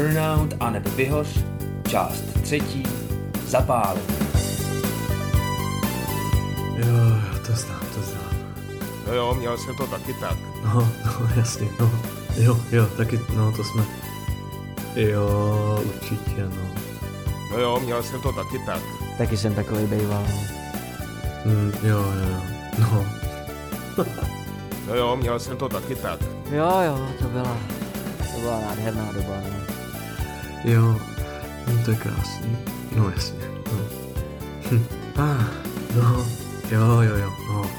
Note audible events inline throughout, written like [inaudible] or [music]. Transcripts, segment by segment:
Burnout a nebo Vyhoř, část třetí, Zapálit. Jo, jo, to znám, to znám. No jo, měl jsem to taky tak. No, no, jasně, no. Jo, jo, taky, no, to jsme... Jo, určitě, no. No jo, měl jsem to taky tak. Taky jsem takový bejval. Mm, jo, jo, jo, no. No jo, měl jsem to taky tak. Jo, jo, to byla, to byla nádherná doba, no. Jo, no, to je krásný. No, jasně, no. Hm. Ah, no, jo, jo, jo, no.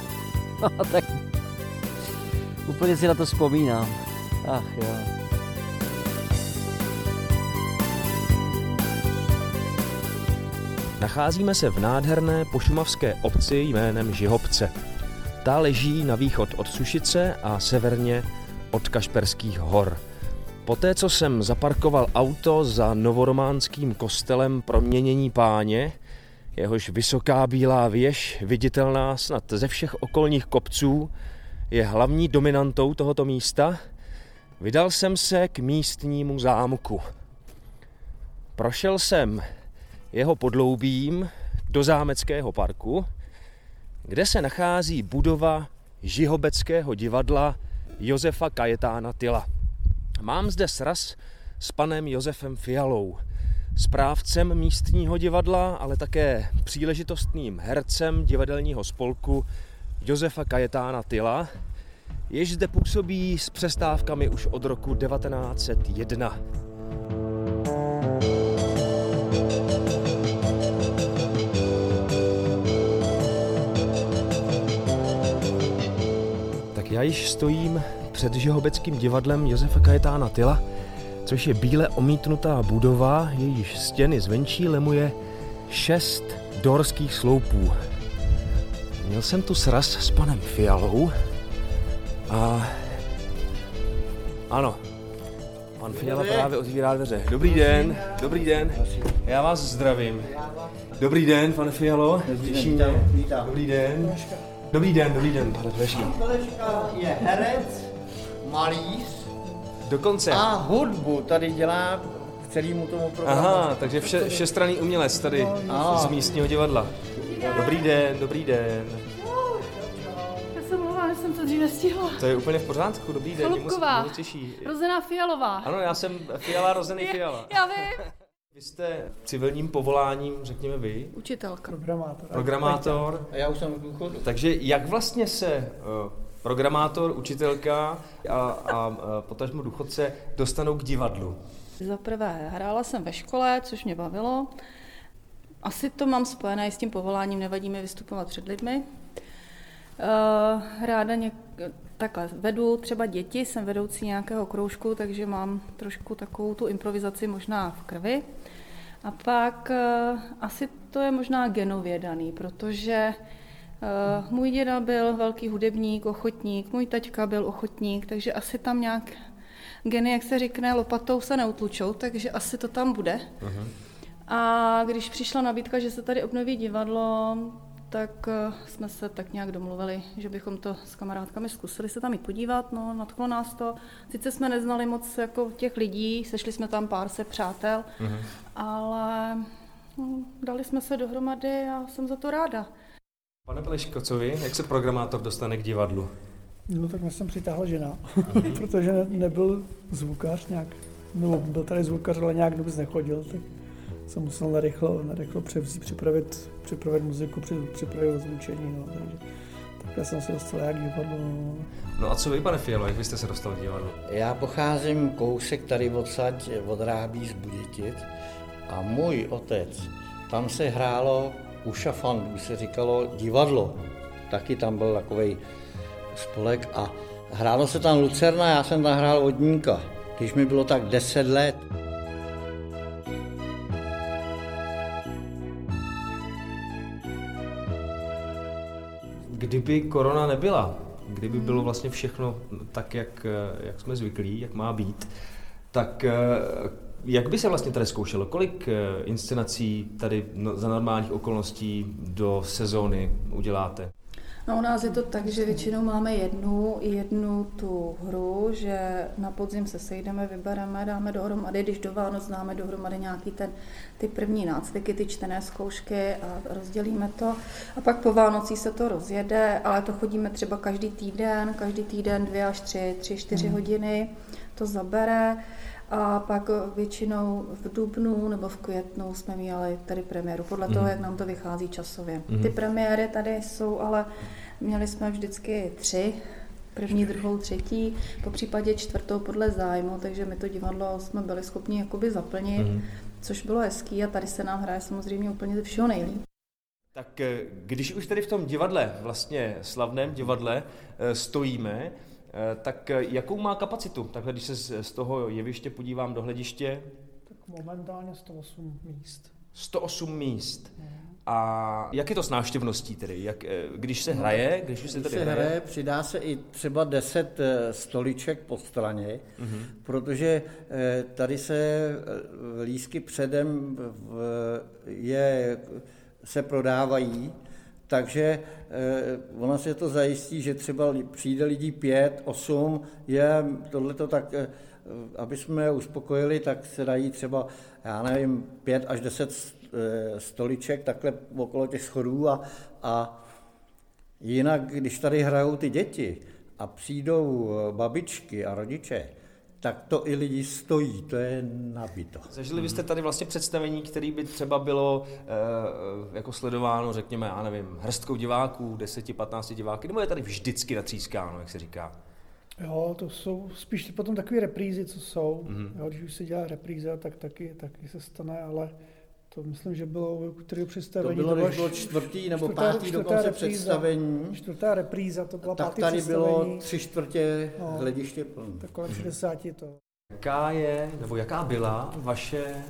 [laughs] No, tak úplně si na to vzpomínám. Ach jo. Nacházíme se v nádherné pošumavské obci jménem Žihobce. Ta leží na východ od Sušice a severně od Kašperských hor. Poté, co jsem zaparkoval auto za novorománským kostelem proměnění páně, jehož vysoká bílá věž, viditelná snad ze všech okolních kopců, je hlavní dominantou tohoto místa, vydal jsem se k místnímu zámku. Prošel jsem jeho podloubím do zámeckého parku, kde se nachází budova Žihobeckého divadla Josefa Kajetána Tyla. Mám zde sraz s panem Josefem Fialou, správcem místního divadla, ale také příležitostným hercem divadelního spolku Josefa Kajetána Tyla, jež zde působí s přestávkami už od roku 1901. Tak já již stojím před Žehobeckým divadlem Josefa Kajetána Tyla, což je bíle omítnutá budova, jejíž stěny zvenčí lemuje šest dorských sloupů. Měl jsem tu sraz s panem Fialou a ano, pan Fiala právě otvírá dveře. Dobrý den, dobrý den, já vás zdravím. Dobrý den, pane Fialo, těší mě. Dobrý den. Dobrý den, dobrý den, pane Tvešky. Kolečka je herec, malíř Dokonce. a hudbu tady dělá k celému tomu programu. Aha, takže vše, všestranný umělec tady Ano. z místního divadla. Dobrý den, dobrý den. Já se mluvám, že jsem to dřív nestihla. To je úplně v pořádku, dobrý den. Chalupková. Rozená Fialová. Ano, já jsem Fiala, rozený [laughs] Fiala. Já vím. [laughs] Vy jste civilním povoláním, řekněme vy, Učitelka. programátor. A já už jsem v důchodu. Takže jak vlastně se eh, programátor, učitelka a, a potažmo důchodce dostanou k divadlu? Za prvé, hrála jsem ve škole, což mě bavilo. Asi to mám spojené i s tím povoláním, nevadí mi vystupovat před lidmi. Eh, Ráda něk- takhle vedu třeba děti, jsem vedoucí nějakého kroužku, takže mám trošku takovou tu improvizaci možná v krvi. A pak eh, asi to je možná genově daný, protože můj děda byl velký hudebník, ochotník, můj taťka byl ochotník, takže asi tam nějak geny, jak se řekne, lopatou se neutlučou, takže asi to tam bude. A když přišla nabídka, že se tady obnoví divadlo, tak eh, jsme se tak nějak domluvili, že bychom to s kamarádkami zkusili se tam jít podívat, no, nadchlo nás to. Sice jsme neznali moc jako těch lidí, sešli jsme tam pár se přátel, ale hm, dali jsme se dohromady a jsem za to ráda. Pane Pleško, co vy? Jak se programátor dostane k divadlu? No tak mě jsem přitáhla žena, [laughs] protože ne- nebyl zvukař nějak, nebo byl tady zvukař, ale nějak vůbec nechodil, tak jsem musel narychlo, narychlo převzít, připravit, připravit muziku, při- připravit ozvučení, no, takže takhle jsem se dostal jak k divadlu, no. No a co vy, pane Fialo, jak vy jste se dostal k divadlu? Já pocházím kousek tady odsaď od Rábí z Budětic a můj otec, tam se hrálo u šafandů, se říkalo divadlo. Taky tam byl takový spolek a hrálo se tam Lucerna, já jsem tam hrál vodníka, když mi bylo tak 10 let. Kdyby korona nebyla, kdyby bylo vlastně všechno tak, jak, jak jsme zvyklí, jak má být, tak eh, jak by se vlastně tady zkoušelo? Kolik eh, inscenací tady no- za normálních okolností do sezóny uděláte? No u nás je to tak, že většinou máme jednu, jednu tu hru, že na podzim se sejdeme, vybereme, dáme dohromady, když do Vánoc dáme dohromady nějaký ten, ty první nácviky, ty čtené zkoušky a rozdělíme to. A pak po Vánocí se to rozjede, ale to chodíme třeba každý týden, každý týden dvě až tři, tři, čtyři hmm. hodiny to zabere. A pak většinou v dubnu nebo v květnu jsme měli tady premiéru, podle toho, jak nám to vychází časově. Ty premiéry tady jsou, ale měli jsme vždycky tři, první, druhou, třetí, po případě čtvrtou podle zájmu, takže my to divadlo jsme byli schopni jakoby zaplnit, mm. což bylo hezký a tady se nám hraje samozřejmě úplně ze všeho nejlíp. Tak eh, když už tady v tom divadle, vlastně slavném divadle, eh, stojíme, tak eh, jakou má kapacitu? Takhle, když se z toho jeviště podívám do hlediště. Tak momentálně 108 míst. 108 míst. A jak je to s návštěvností tedy? Jak, eh, když se hraje, když už se tady se hraje? hraje, přidá se i třeba 10 stoliček po straně, mm-hmm. protože tady se lísky předem je, se prodávají takže eh, ona se to zajistí, že třeba přijde lidí pět, osm, je tohleto tak, eh, aby jsme je uspokojili, tak se dají třeba, já nevím, pět až deset eh, stoliček takhle okolo těch schodů a, a jinak, když tady hrajou ty děti a přijdou babičky a rodiče, tak to i lidi stojí, to je nabito. Zažili byste tady vlastně představení, které by třeba bylo e, jako sledováno, řekněme, já nevím, hrstkou diváků, 10-15 diváky, nebo je tady vždycky natřískáno, jak se říká? Jo, to jsou spíš potom takové reprízy, co jsou. Mm-hmm. Jo, když už se dělá repríza, tak taky, taky se stane, ale to myslím, že bylo u kterého představení. To bylo, než bylo čtvrtý nebo čtvrtá, pátý čtvrtá dokonce repríza, představení. Čtvrtá repríza, to byla tak tady bylo tři čtvrtě no, hlediště plný. Tak kolem 60 to. Jaká je, nebo jaká byla vaše, eh,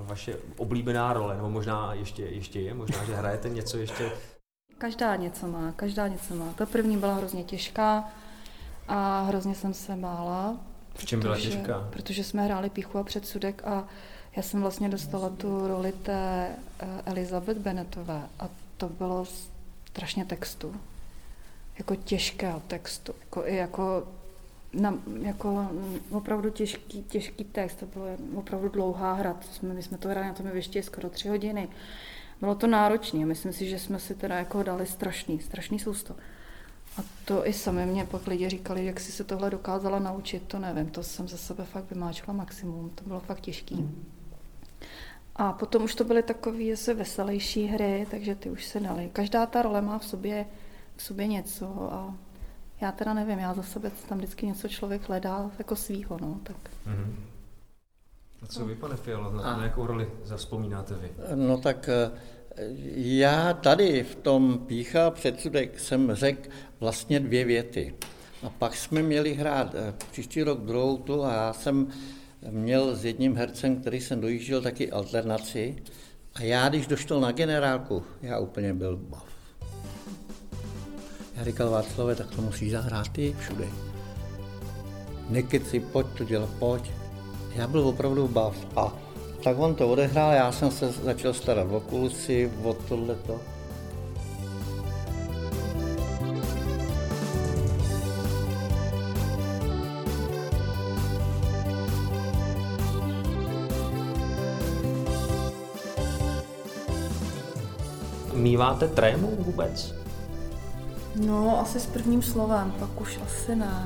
vaše oblíbená role, nebo možná ještě, ještě je, možná, že hrajete něco ještě? Každá něco má, každá něco má. Ta první byla hrozně těžká a hrozně jsem se bála. V čem byla těžká? Protože jsme hráli píchu a předsudek a já jsem vlastně dostala tu roli té eh, Elizabeth Bennetové a to bylo strašně textu. Jako těžkého textu. Jako, i jako, na, jako opravdu těžký, těžký text. To bylo opravdu dlouhá hra. To jsme, my jsme to hráli na tom ještě skoro tři hodiny. Bylo to náročné. Myslím si, že jsme si teda jako dali strašný, strašný sousto. A to i sami mě pak lidi říkali, jak si se tohle dokázala naučit, to nevím, to jsem ze sebe fakt vymáčkla maximum, to bylo fakt těžký. Mm. A potom už to byly takové zase veselější hry, takže ty už se daly. Každá ta role má v sobě, v sobě něco a já teda nevím, já za sebe tam vždycky něco člověk hledá jako svýho, no, tak. Mm-hmm. A co vy, pane Fialo, na, na jakou roli zaspomínáte vy? No tak eh, já tady v tom pícha předsudek jsem řekl vlastně dvě věty. A pak jsme měli hrát eh, příští rok druhou tu a já jsem měl s jedním hercem, který jsem dojížděl, taky alternaci. A já, když došel na generálku, já úplně byl bav. Já říkal Václave, tak to musíš zahrát ty všude. Nekeci, pojď to dělat, pojď. Já byl opravdu bav. A tak on to odehrál, já jsem se začal starat o kulisy, o tohleto. Míváte trému vůbec? No, asi s prvním slovem, pak už asi ne.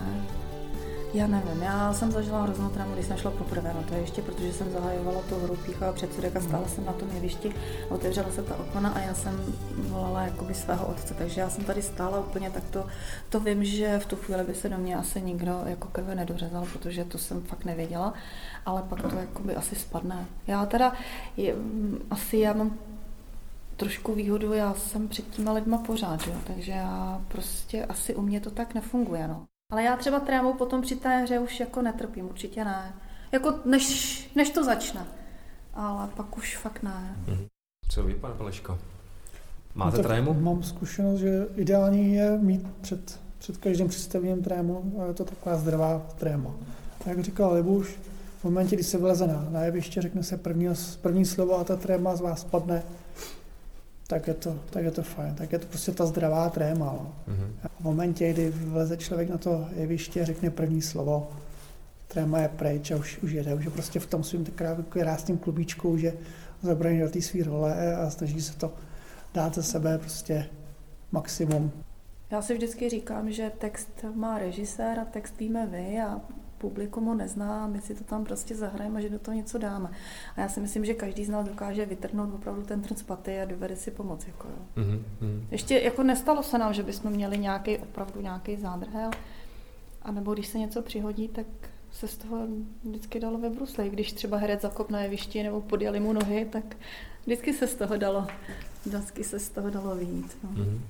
Já nevím, já jsem zažila hroznou trému, když jsem šla poprvé na to ještě, protože jsem zahajovala tu hru pícha a předsudek a stála jsem na tom jevišti, otevřela se ta okna a já jsem volala jakoby svého otce, takže já jsem tady stála úplně tak to, to vím, že v tu chvíli by se do mě asi nikdo jako krve nedořezal, protože to jsem fakt nevěděla, ale pak to jakoby asi spadne. Já teda, je, asi já mám trošku výhodu, já jsem před těma lidma pořád, jo, takže já prostě asi u mě to tak nefunguje, no. Ale já třeba trému potom při té hře už jako netrpím, určitě ne. Jako než, než to začne. Ale pak už fakt ne. Mhm. Co vy, pane Paleško? Máte no trému? Mám zkušenost, že ideální je mít před, před každým představením trému, a je to taková zdravá tréma. A jak říkal Libuš, v momentě, kdy se vyleze na, na jeviště, řekne se první, první slovo a ta tréma z vás spadne, tak je to, tak je to fajn. Tak je to prostě ta zdravá tréma. No. Mm-hmm. V momentě, kdy vleze člověk na to jeviště a řekne první slovo, tréma je pryč a už, už jede, už je prostě v tom svým krásným klubíčku, že zabraní do té své role a snaží se to dát ze sebe prostě maximum. Já si vždycky říkám, že text má režisér a text víme vy a publikum ho nezná my si to tam prostě zahrajeme a že do toho něco dáme. A já si myslím, že každý z nás dokáže vytrhnout opravdu ten trn z paty a dovede si pomoct. Jako, jo. Mm-hmm. Ještě jako nestalo se nám, že bychom měli nějaký opravdu nějaký zádrhel, a nebo když se něco přihodí, tak se z toho vždycky dalo vybruslit. Když třeba herec zakop na jevišti nebo podjeli mu nohy, tak vždycky se z toho dalo, vždycky se z toho dalo vyjít. No. Mm-hmm.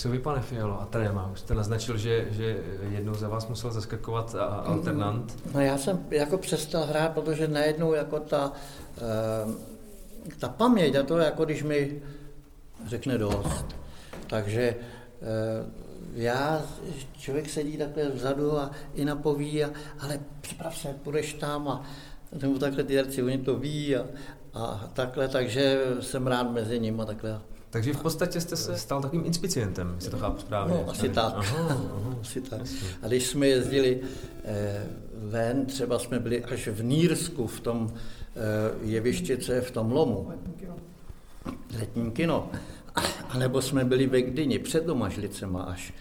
Co vy, pane Fialo, a tréma? Už jste naznačil, že, že jednou za vás musel zaskakovat alternant. No já jsem jako přestal hrát, protože najednou jako ta, eh, ta paměť a to jako když mi řekne dost. Takže eh, já, člověk sedí takhle vzadu a i napoví, a, ale připrav se, půjdeš tam a nebo takhle ty herci, oni to ví a, a takhle, takže jsem rád mezi nimi a takhle. Takže v podstatě jste se stal takovým inspicientem, jestli to chápu správně. No, asi tak. Aha, aha. [laughs] asi tak. A když jsme jezdili eh, ven, třeba jsme byli až v Nírsku, v tom eh, jeviště, co je v tom lomu. Letní kino. A nebo jsme byli ve Gdyni, před Domažlicema až.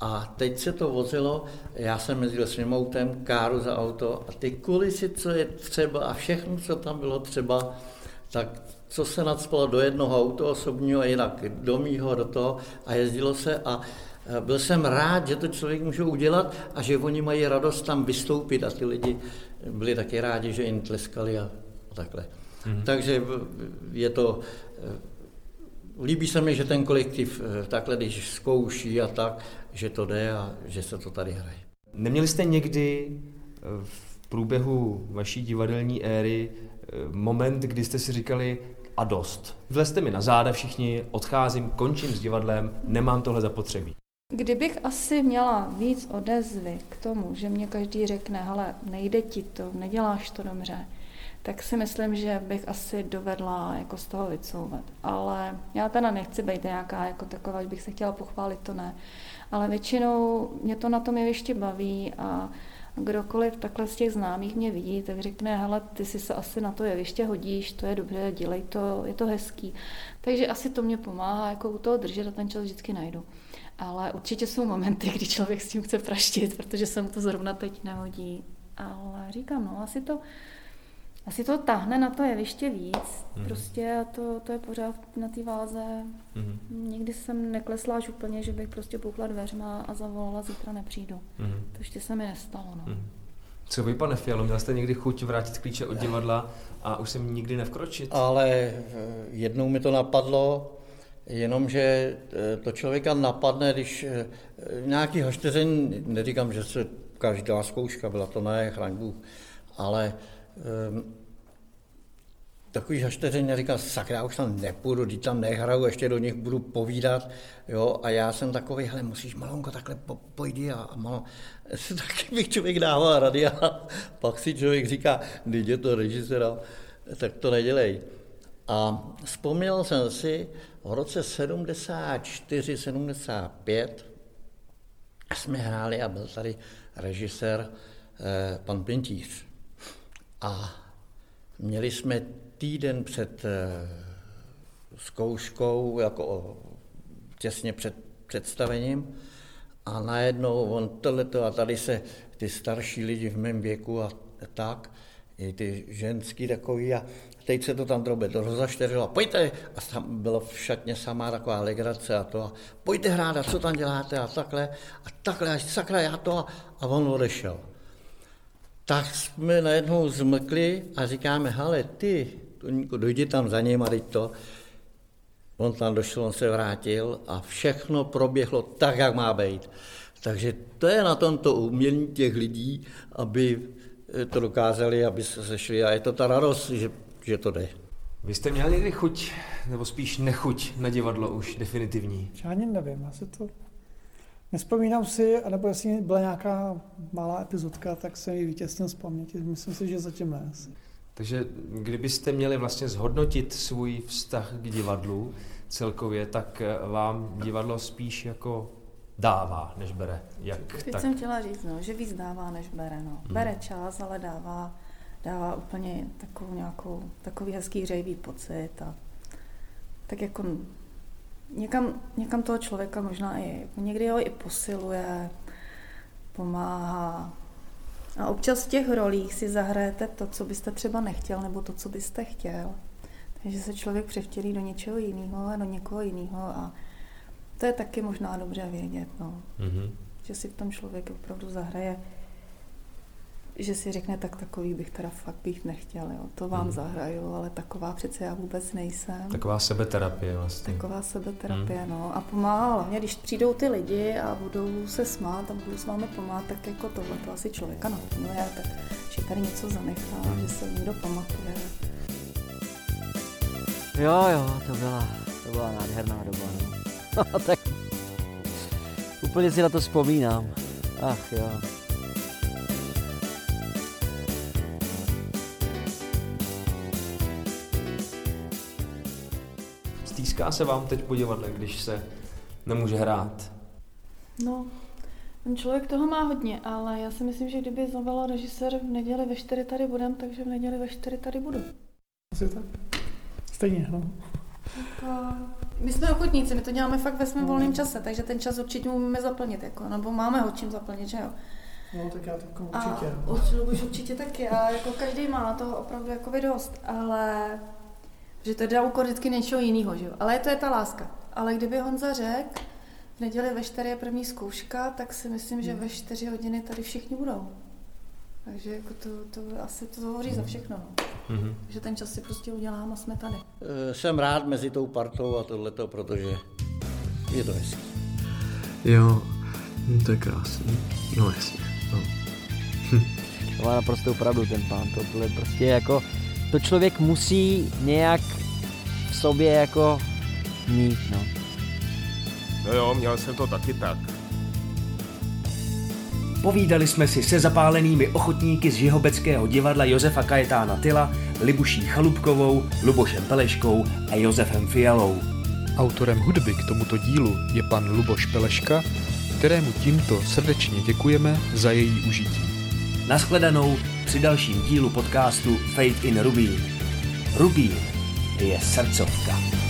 A teď se to vozilo, já jsem jezdil s autem, káru za auto a ty kulisy, co je třeba a všechno, co tam bylo třeba, tak co se nadspalo do jednoho auto osobního a jinak do mýho, do toho a jezdilo se a byl jsem rád, že to člověk může udělat a že oni mají radost tam vystoupit a ty lidi byli taky rádi, že jim tleskali a takhle. Mm-hmm. Takže je to, líbí se mi, že ten kolektiv eh, takhle, když zkouší a tak, že to jde a že se to tady hraje. Neměli jste někdy eh, v průběhu vaší divadelní éry eh, moment, kdy jste si říkali, a dost. Vlezte mi na záda všichni, odcházím, končím s divadlem, nemám tohle zapotřebí. Kdybych asi měla víc odezvy k tomu, že mě každý řekne, hele, nejde ti to, neděláš to dobře, tak si myslím, že bych asi dovedla jako z toho vycouvat. Ale já teda nechci být nějaká jako taková, že bych se chtěla pochválit, to ne. Ale většinou mě to na tom jevišti baví a kdokoliv takhle z těch známých mě vidí, tak řekne, hele, ty si se asi na to jeviště hodíš, to je dobře, dělej to, je to hezký. Takže asi to mě pomáhá jako u toho držet a ten čas vždycky najdu. Ale určitě jsou momenty, kdy člověk s tím chce praštit, protože se mu to zrovna teď nehodí. Ale říkám, no, asi to, asi to tahne na to jeviště víc. Mm. Prostě a to, to je pořád na té váze. Mm. Nikdy jsem neklesla až úplně, že bych prostě poukla dveřma a zavolala, zítra nepřijdu. Mm. To ještě se mi nestalo. No. Mm. Co vy, pane Fialo, měl jste někdy chuť vrátit klíče od divadla a už jsem nikdy nevkročit? Ale eh, jednou mi to napadlo, jenomže eh, to člověka napadne, když eh, nějaký hašteření, neříkám, že se každá zkouška byla, to ne, chraň Bůh, ale takový hašteření říkal, sakra, už tam nepůjdu, když tam nehraju, ještě do nich budu povídat, jo, a já jsem takový, hele, musíš malonko takhle po, pojdi a, a malo, [laughs] taky bych člověk dával rady a [laughs] pak si člověk říká, když je to režiséra, tak to nedělej. A vzpomněl jsem si, v roce 74-75 jsme hráli a byl tady režisér eh, pan Pintíř. A měli jsme týden před eh, zkouškou, jako těsně před představením, a najednou on tohleto a tady se ty starší lidi v mém věku a tak, i ty ženský takový a teď se to tam drobě rozaštěřilo, pojďte, a tam bylo v šatně samá taková legrace a to, a pojďte hrát, a co tam děláte a takhle, a takhle, a sakra, já to, a, a on odešel tak jsme najednou zmkli a říkáme, hele, ty, dojdi tam za ním a teď to. On tam došel, on se vrátil a všechno proběhlo tak, jak má být. Takže to je na tomto umění těch lidí, aby to dokázali, aby se sešli a je to ta radost, že, že to jde. Vy jste měli někdy chuť, nebo spíš nechuť na divadlo už definitivní? Já ani nevím, asi to Nespomínám si, anebo jestli byla nějaká malá epizodka, tak jsem ji vytěsnil z paměti. Myslím si, že zatím ne. Takže kdybyste měli vlastně zhodnotit svůj vztah k divadlu celkově, tak eh, vám divadlo spíš jako dává, než bere. Jak Teď tak? jsem chtěla říct, no, že víc dává, než bere. No. Hmm. Bere čas, ale dává, dává úplně takovou nějakou, takový hezký hřejivý pocit a tak jako někam, někam toho člověka možná i, jako někdy ho i posiluje, pomáhá. A občas v těch rolích si zahrajete to, co byste třeba nechtěl, nebo to, co byste chtěl. Takže se člověk převtělí do něčeho jiného a do někoho jiného a to je taky možná dobře vědět. No Mhm. že si v tom člověk opravdu zahraje, že si řekne, tak takový bych teda fakt být nechtěl, jo. to vám Hmm. zahraju, ale taková přece já vůbec nejsem. Taková sebeterapie vlastně. Taková sebeterapie, no. A pomáhá hlavně, když přijdou ty lidi a budou se smát a budou s vámi pomáhat, tak jako tohle to asi člověka naplňuje, tak že tady něco zanechá, že se někdo pamatuje. Jo, jo, to byla, to byla nádherná doba, no. [laughs] tak úplně si na to vzpomínám. Ach jo. Stýská se vám teď po divadle, když se nemůže hrát? No, ten člověk toho má hodně, ale já si myslím, že kdyby zavolal režisér v neděli ve 4 tady budem, takže v neděli ve 4 tady budu. Asi tak. Stejně, no. Jako, my jsme ochotníci, my to děláme fakt ve svém volném čase, takže ten čas určitě umíme zaplnit, jako, nebo máme ho čím zaplnit, že jo? No, tak já to jako A určitě. určitě, už určitě taky, a jako každý má toho opravdu jako dost, ale že to je na úkor vždycky něčeho jiného, že jo? Ale to je ta láska. Ale kdyby Honza řekl, v neděli ve 4 je první zkouška, tak si myslím, že ve 4 hodiny tady všichni budou. Takže jako to, to asi to hovoří za všechno. No. Mhm. Že ten čas si prostě udělám a jsme tady. Eh, Jsem rád mezi tou partou a tohleto, protože je to hezký. Jo, no to je krásný. No jasně. No. To má naprosto pravdu ten pán, to bylo prostě jako, to člověk musí nějak v sobě jako mít, no. No jo, měl jsem to taky tak. Povídali jsme si se zapálenými ochotníky z Jihobeckého divadla Josefa Kajetána Tyla, Libuší Chalupkovou, Lubošem Peleškou a Josefem Fialou. Autorem hudby k tomuto dílu je pan Luboš Peleška, kterému tímto srdečně děkujeme za její užití. Naschledanou při dalším dílu podcastu Fate in Rubín. Rubín je srdcovka.